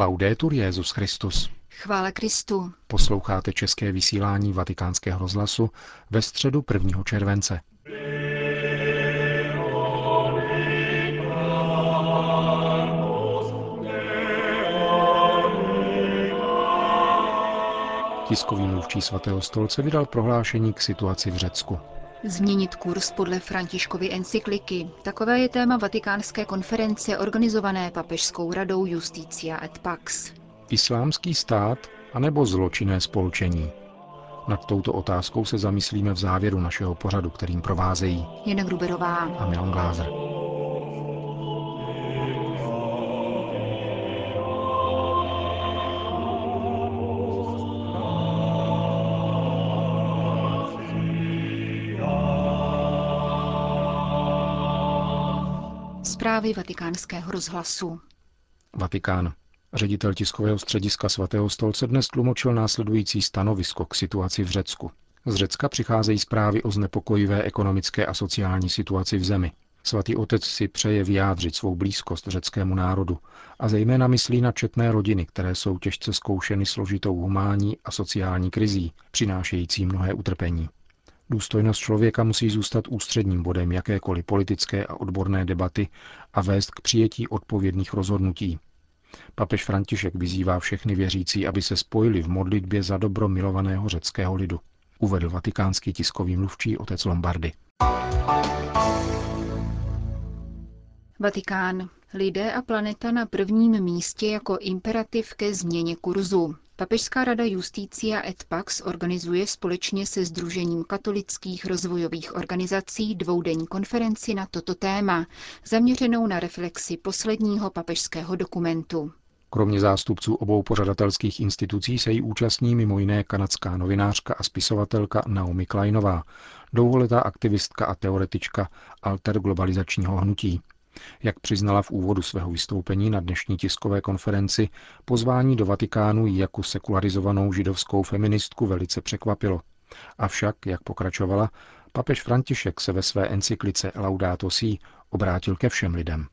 Laudetur Jezus Christus. Chvále Kristu. Posloucháte české vysílání Vatikánského rozhlasu ve středu 1. července. Tiskový mluvčí svatého stolce vydal prohlášení k situaci v Řecku. Změnit kurz podle Františkovy encykliky. Takové je téma vatikánské konference organizované Papežskou radou Justícia et Pax. Islámský stát anebo zločinné spolčení? Nad touto otázkou se zamyslíme v závěru našeho pořadu, kterým provázejí Jana Gruberová a Milan Glázer. Zprávy vatikánského rozhlasu. Vatikán. Ředitel tiskového střediska svatého stolce dnes tlumočil následující stanovisko k situaci v Řecku. Z Řecka přicházejí zprávy o znepokojivé ekonomické a sociální situaci v zemi. Svatý otec si přeje vyjádřit svou blízkost řeckému národu a zejména myslí na četné rodiny, které jsou těžce zkoušeny složitou humánní a sociální krizí, přinášející mnohé utrpení. Důstojnost člověka musí zůstat ústředním bodem jakékoliv politické a odborné debaty a vést k přijetí odpovědných rozhodnutí. Papež František vyzývá všechny věřící, aby se spojili v modlitbě za dobro milovaného řeckého lidu, uvedl vatikánský tiskový mluvčí otec Lombardy. Vatikán. Lidé a planeta na prvním místě jako imperativ ke změně kurzu. Papežská rada Justícia et Pax organizuje společně se Združením katolických rozvojových organizací dvoudenní konferenci na toto téma, zaměřenou na reflexi posledního papežského dokumentu. Kromě zástupců obou pořadatelských institucí se jí účastní mimo jiné kanadská novinářka a spisovatelka Naomi Kleinová, dlouholetá aktivistka a teoretička alterglobalizačního hnutí. Jak přiznala v úvodu svého vystoupení na dnešní tiskové konferenci, pozvání do Vatikánu ji jako sekularizovanou židovskou feministku velice překvapilo. Avšak, jak pokračovala, papež František se ve své encyklice Laudato Si obrátil ke všem lidem.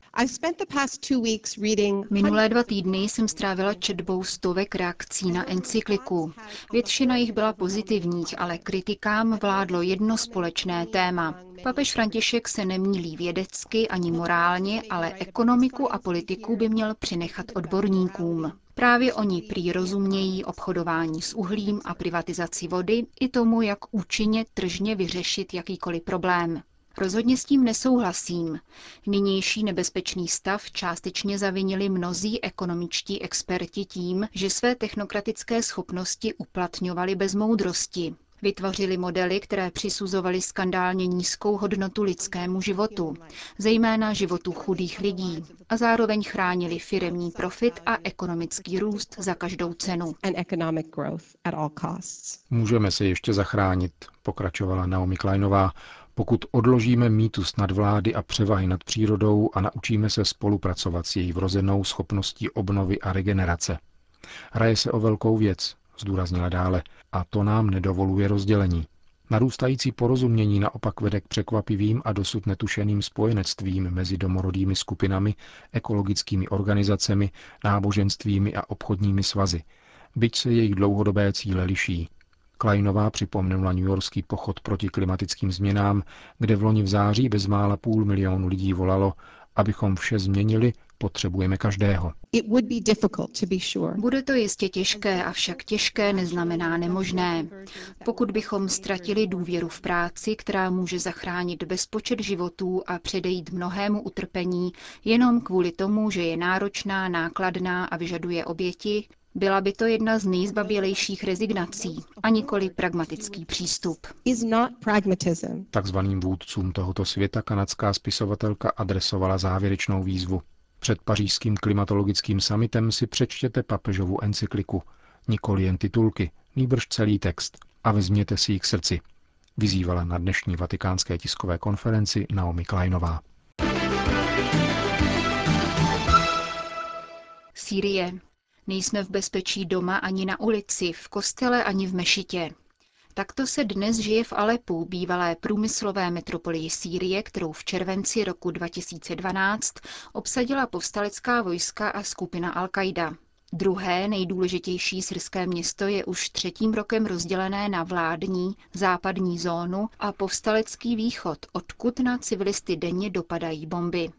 Minulé dva týdny jsem strávila četbou stovek reakcí na encykliku. Většina jich byla pozitivních, ale kritikám vládlo jedno společné téma. Papež František se nemílí vědecky ani morálně, ale ekonomiku a politiku by měl přinechat odborníkům. Právě oni prý rozumějí obchodování s uhlím a privatizaci vody i tomu, jak účinně tržně vyřešit jakýkoliv problém. Rozhodně s tím nesouhlasím. Nynější nebezpečný stav částečně zavinili mnozí ekonomičtí experti tím, že své technokratické schopnosti uplatňovali bez moudrosti. Vytvořili modely, které přisuzovaly skandálně nízkou hodnotu lidskému životu, zejména životu chudých lidí, a zároveň chránili firemní profit a ekonomický růst za každou cenu. Můžeme se ještě zachránit, pokračovala Naomi Kleinová, pokud odložíme mýtus nad vlády a převahy nad přírodou a naučíme se spolupracovat s její vrozenou schopností obnovy a regenerace. Hraje se o velkou věc, zdůraznila dále, a to nám nedovoluje rozdělení. Narůstající porozumění naopak vede k překvapivým a dosud netušeným spojenectvím mezi domorodými skupinami, ekologickými organizacemi, náboženstvími a obchodními svazy, byť se jejich dlouhodobé cíle liší. Kleinová připomněla Yorkský pochod proti klimatickým změnám, kde v loni v září bezmála půl milionu lidí volalo, abychom vše změnili, potřebujeme každého. Bude to jistě těžké, avšak těžké neznamená nemožné. Pokud bychom ztratili důvěru v práci, která může zachránit bezpočet životů a předejít mnohému utrpení, jenom kvůli tomu, že je náročná, nákladná a vyžaduje oběti, byla by to jedna z nejzbabělejších rezignací a nikoli pragmatický přístup. Takzvaným vůdcům tohoto světa kanadská spisovatelka adresovala závěrečnou výzvu. Před pařížským klimatologickým summitem si přečtěte papežovu encykliku, nikoli jen titulky, nýbrž celý text a vezměte si ji k srdci, vyzývala na dnešní vatikánské tiskové konferenci Naomi Kleinová. Sýrie. Nejsme v bezpečí doma ani na ulici, v kostele ani v mešitě. Takto se dnes žije v Alepu, bývalé průmyslové metropolii Sýrie, kterou v červenci roku 2012 obsadila povstalecká vojska a skupina Al-Qaida. Druhé nejdůležitější syrské město je už třetím rokem rozdělené na vládní, západní zónu a povstalecký východ, odkud na civilisty denně dopadají bomby.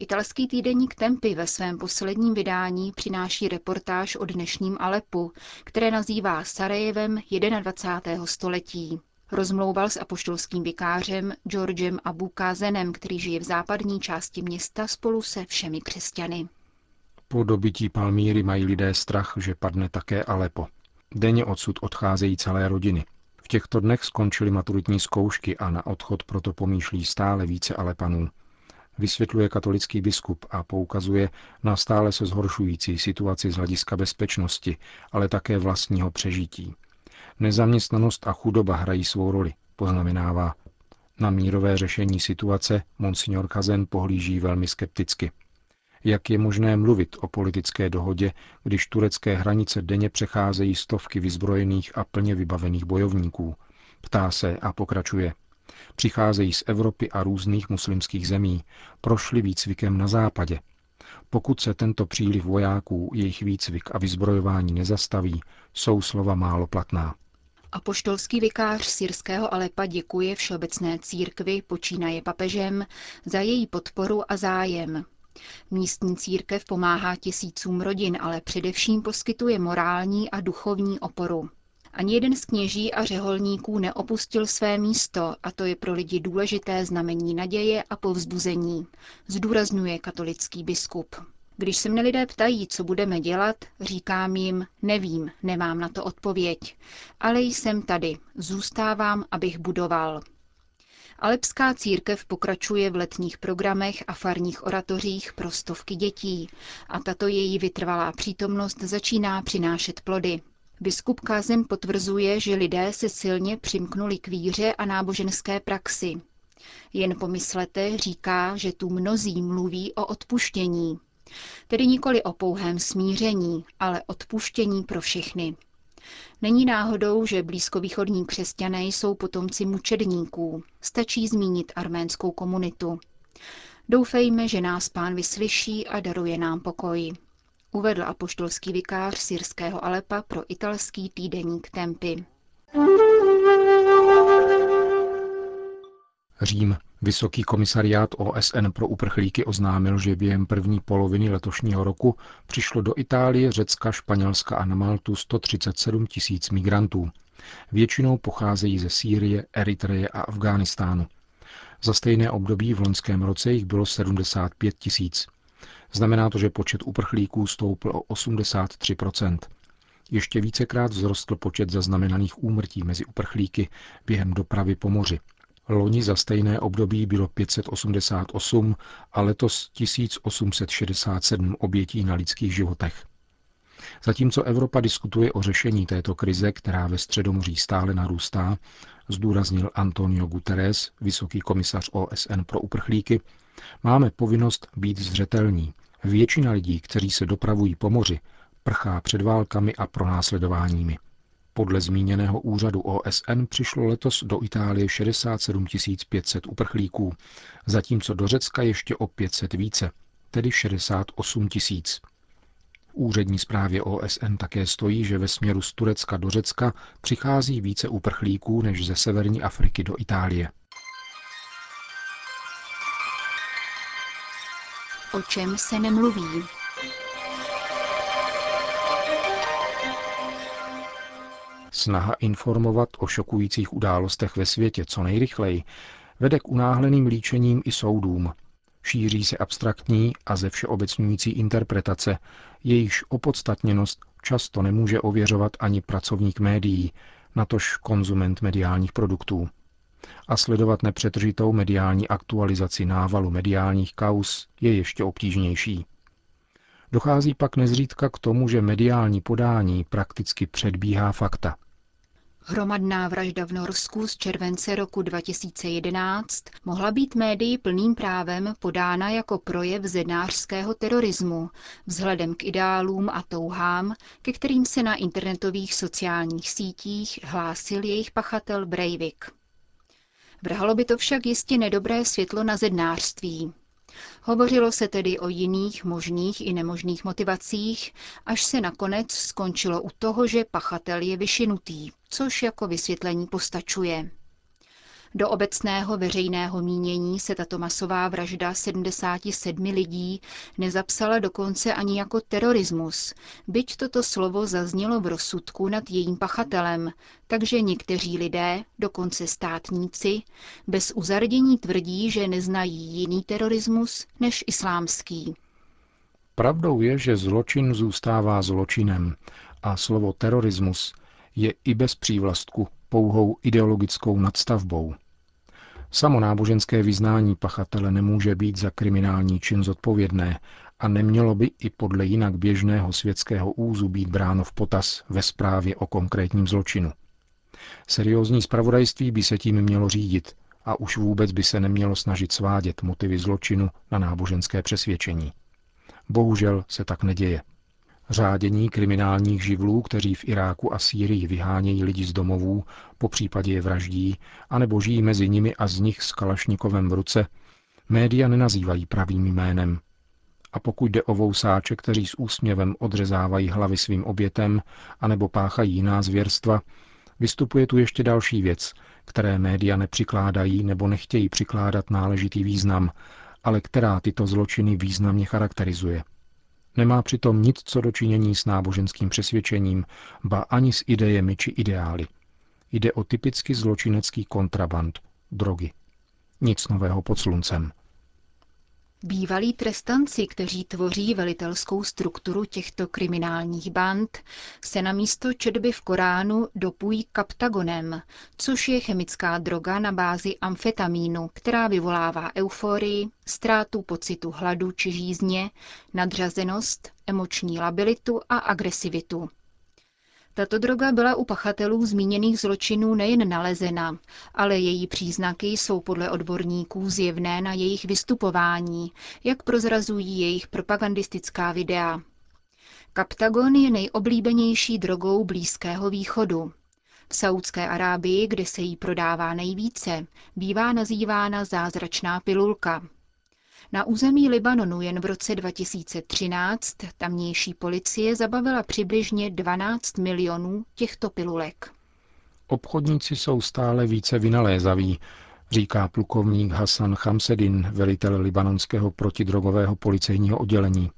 Italský týdeník Tempy ve svém posledním vydání přináší reportáž o dnešním Alepu, které nazývá Sarajevem 21. století. Rozmlouval s apoštolským vikářem Georgem Abu Kazenem, který žije v západní části města spolu se všemi křesťany. Po dobytí Palmíry mají lidé strach, že padne také Alepo. Denně odsud odcházejí celé rodiny. V těchto dnech skončily maturitní zkoušky a na odchod proto pomýšlí stále více Alepanů. Vysvětluje katolický biskup a poukazuje na stále se zhoršující situaci z hlediska bezpečnosti, ale také vlastního přežití. Nezaměstnanost a chudoba hrají svou roli, poznamenává. Na mírové řešení situace monsignor Kazen pohlíží velmi skepticky. Jak je možné mluvit o politické dohodě, když turecké hranice denně přecházejí stovky vyzbrojených a plně vybavených bojovníků? Ptá se a pokračuje. Přicházejí z Evropy a různých muslimských zemí, prošli výcvikem na západě. Pokud se tento příliv vojáků, jejich výcvik a vyzbrojování nezastaví, jsou slova málo platná. Apoštolský vikář syrského Alepa děkuje Všeobecné církvi, počínaje papežem, za její podporu a zájem. Místní církev pomáhá tisícům rodin, ale především poskytuje morální a duchovní oporu. Ani jeden z kněží a řeholníků neopustil své místo a to je pro lidi důležité znamení naděje a povzbuzení, zdůrazňuje katolický biskup. Když se mne lidé ptají, co budeme dělat, říkám jim, nevím, nemám na to odpověď, ale jsem tady, zůstávám, abych budoval. Alepská církev pokračuje v letních programech a farních oratořích pro stovky dětí a tato její vytrvalá přítomnost začíná přinášet plody. Biskup Kázen potvrzuje, že lidé se silně přimknuli k víře a náboženské praxi. Jen pomyslete, říká, že tu mnozí mluví o odpuštění. Tedy nikoli o pouhém smíření, ale odpuštění pro všechny. Není náhodou, že blízkovýchodní křesťané jsou potomci mučedníků. Stačí zmínit arménskou komunitu. Doufejme, že nás pán vyslyší a daruje nám pokoj. Uvedl apoštolský vikář syrského Alepa pro italský týdeník Tempy. Řím. Vysoký komisariát OSN pro uprchlíky oznámil, že během první poloviny letošního roku přišlo do Itálie, Řecka, Španělska a na Maltu 137 tisíc migrantů. Většinou pocházejí ze Sýrie, Eritreje a Afghánistánu. Za stejné období v loňském roce jich bylo 75 tisíc. Znamená to, že počet uprchlíků stoupl o 83% Ještě vícekrát vzrostl počet zaznamenaných úmrtí mezi uprchlíky během dopravy po moři. Loni za stejné období bylo 588 a letos 1867 obětí na lidských životech. Zatímco Evropa diskutuje o řešení této krize, která ve Středomoří stále narůstá, zdůraznil Antonio Guterres, vysoký komisař OSN pro uprchlíky, máme povinnost být zřetelní. Většina lidí, kteří se dopravují po moři, prchá před válkami a pronásledováními. Podle zmíněného úřadu OSN přišlo letos do Itálie 67 500 uprchlíků, zatímco do Řecka ještě o 500 více, tedy 68 tisíc. Úřední zprávě OSN také stojí, že ve směru z Turecka do Řecka přichází více uprchlíků než ze severní Afriky do Itálie. O čem se nemluví? Snaha informovat o šokujících událostech ve světě co nejrychleji vede k unáhleným líčením i soudům. Šíří se abstraktní a ze všeobecňující interpretace, jejichž opodstatněnost často nemůže ověřovat ani pracovník médií, natož konzument mediálních produktů. A sledovat nepřetržitou mediální aktualizaci návalu mediálních kaus je ještě obtížnější. Dochází pak nezřídka k tomu, že mediální podání prakticky předbíhá fakta. Hromadná vražda v Norsku z července roku 2011 mohla být médií plným právem podána jako projev zednářského terorismu, vzhledem k ideálům a touhám, ke kterým se na internetových sociálních sítích hlásil jejich pachatel Breivik. Vrhalo by to však jistě nedobré světlo na zednářství. Hovořilo se tedy o jiných možných i nemožných motivacích, až se nakonec skončilo u toho, že pachatel je vyšinutý, což jako vysvětlení postačuje. Do obecného veřejného mínění se tato masová vražda 77 lidí nezapsala dokonce ani jako terorismus, byť toto slovo zaznělo v rozsudku nad jejím pachatelem, takže někteří lidé, dokonce státníci, bez uzardění tvrdí, že neznají jiný terorismus než islámský. Pravdou je, že zločin zůstává zločinem a slovo terorismus je i bez přívlastku pouhou ideologickou nadstavbou. Samo náboženské vyznání pachatele nemůže být za kriminální čin zodpovědné a nemělo by i podle jinak běžného světského úzu být bráno v potaz ve zprávě o konkrétním zločinu. Seriózní spravodajství by se tím mělo řídit a už vůbec by se nemělo snažit svádět motivy zločinu na náboženské přesvědčení. Bohužel se tak neděje. Řádění kriminálních živlů, kteří v Iráku a Sýrii vyhánějí lidi z domovů, po případě je vraždí, anebo žijí mezi nimi a z nich s kalašnikovem v ruce, média nenazývají pravým jménem. A pokud jde o vousáče, kteří s úsměvem odřezávají hlavy svým obětem, anebo páchají jiná zvěrstva, vystupuje tu ještě další věc, které média nepřikládají nebo nechtějí přikládat náležitý význam, ale která tyto zločiny významně charakterizuje – Nemá přitom nic co dočinění s náboženským přesvědčením, ba ani s idejemi či ideály. Jde o typicky zločinecký kontraband, drogy. Nic nového pod sluncem. Bývalí trestanci, kteří tvoří velitelskou strukturu těchto kriminálních band, se na místo četby v Koránu dopují kaptagonem, což je chemická droga na bázi amfetamínu, která vyvolává euforii, ztrátu pocitu hladu či žízně, nadřazenost, emoční labilitu a agresivitu. Tato droga byla u pachatelů zmíněných zločinů nejen nalezena, ale její příznaky jsou podle odborníků zjevné na jejich vystupování, jak prozrazují jejich propagandistická videa. Kaptagon je nejoblíbenější drogou Blízkého východu. V Saudské Arábii, kde se jí prodává nejvíce, bývá nazývána zázračná pilulka. Na území Libanonu jen v roce 2013 tamnější policie zabavila přibližně 12 milionů těchto pilulek. Obchodníci jsou stále více vynalézaví, říká plukovník Hassan Chamsedin, velitel libanonského protidrogového policejního oddělení.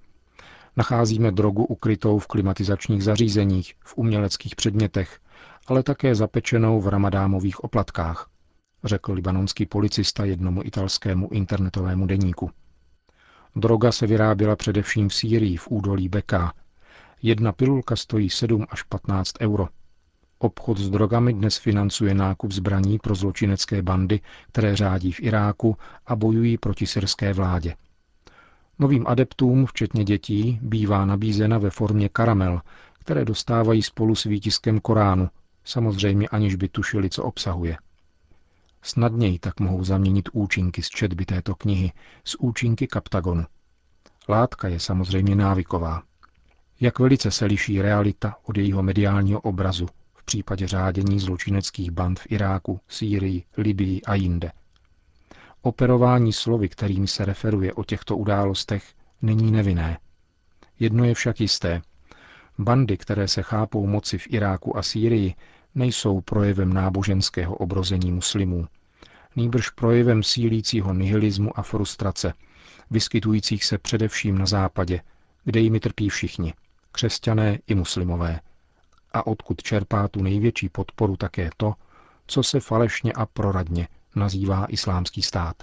Nacházíme drogu ukrytou v klimatizačních zařízeních, v uměleckých předmětech, ale také zapečenou v ramadámových oplatkách, řekl libanonský policista jednomu italskému internetovému deníku. Droga se vyráběla především v Sýrii v údolí Beka. Jedna pilulka stojí 7 až 15 euro. Obchod s drogami dnes financuje nákup zbraní pro zločinecké bandy, které řádí v Iráku a bojují proti syrské vládě. Novým adeptům, včetně dětí, bývá nabízena ve formě karamel, které dostávají spolu s výtiskem Koránu, samozřejmě aniž by tušili, co obsahuje. Snadněji tak mohou zaměnit účinky z četby této knihy s účinky kaptagonu. Látka je samozřejmě návyková. Jak velice se liší realita od jejího mediálního obrazu v případě řádění zločineckých band v Iráku, Sýrii, Libii a jinde. Operování slovy, kterými se referuje o těchto událostech, není nevinné. Jedno je však jisté. Bandy, které se chápou moci v Iráku a Sýrii, nejsou projevem náboženského obrození muslimů, nýbrž projevem sílícího nihilismu a frustrace, vyskytujících se především na západě, kde jimi trpí všichni, křesťané i muslimové, a odkud čerpá tu největší podporu také to, co se falešně a proradně nazývá islámský stát.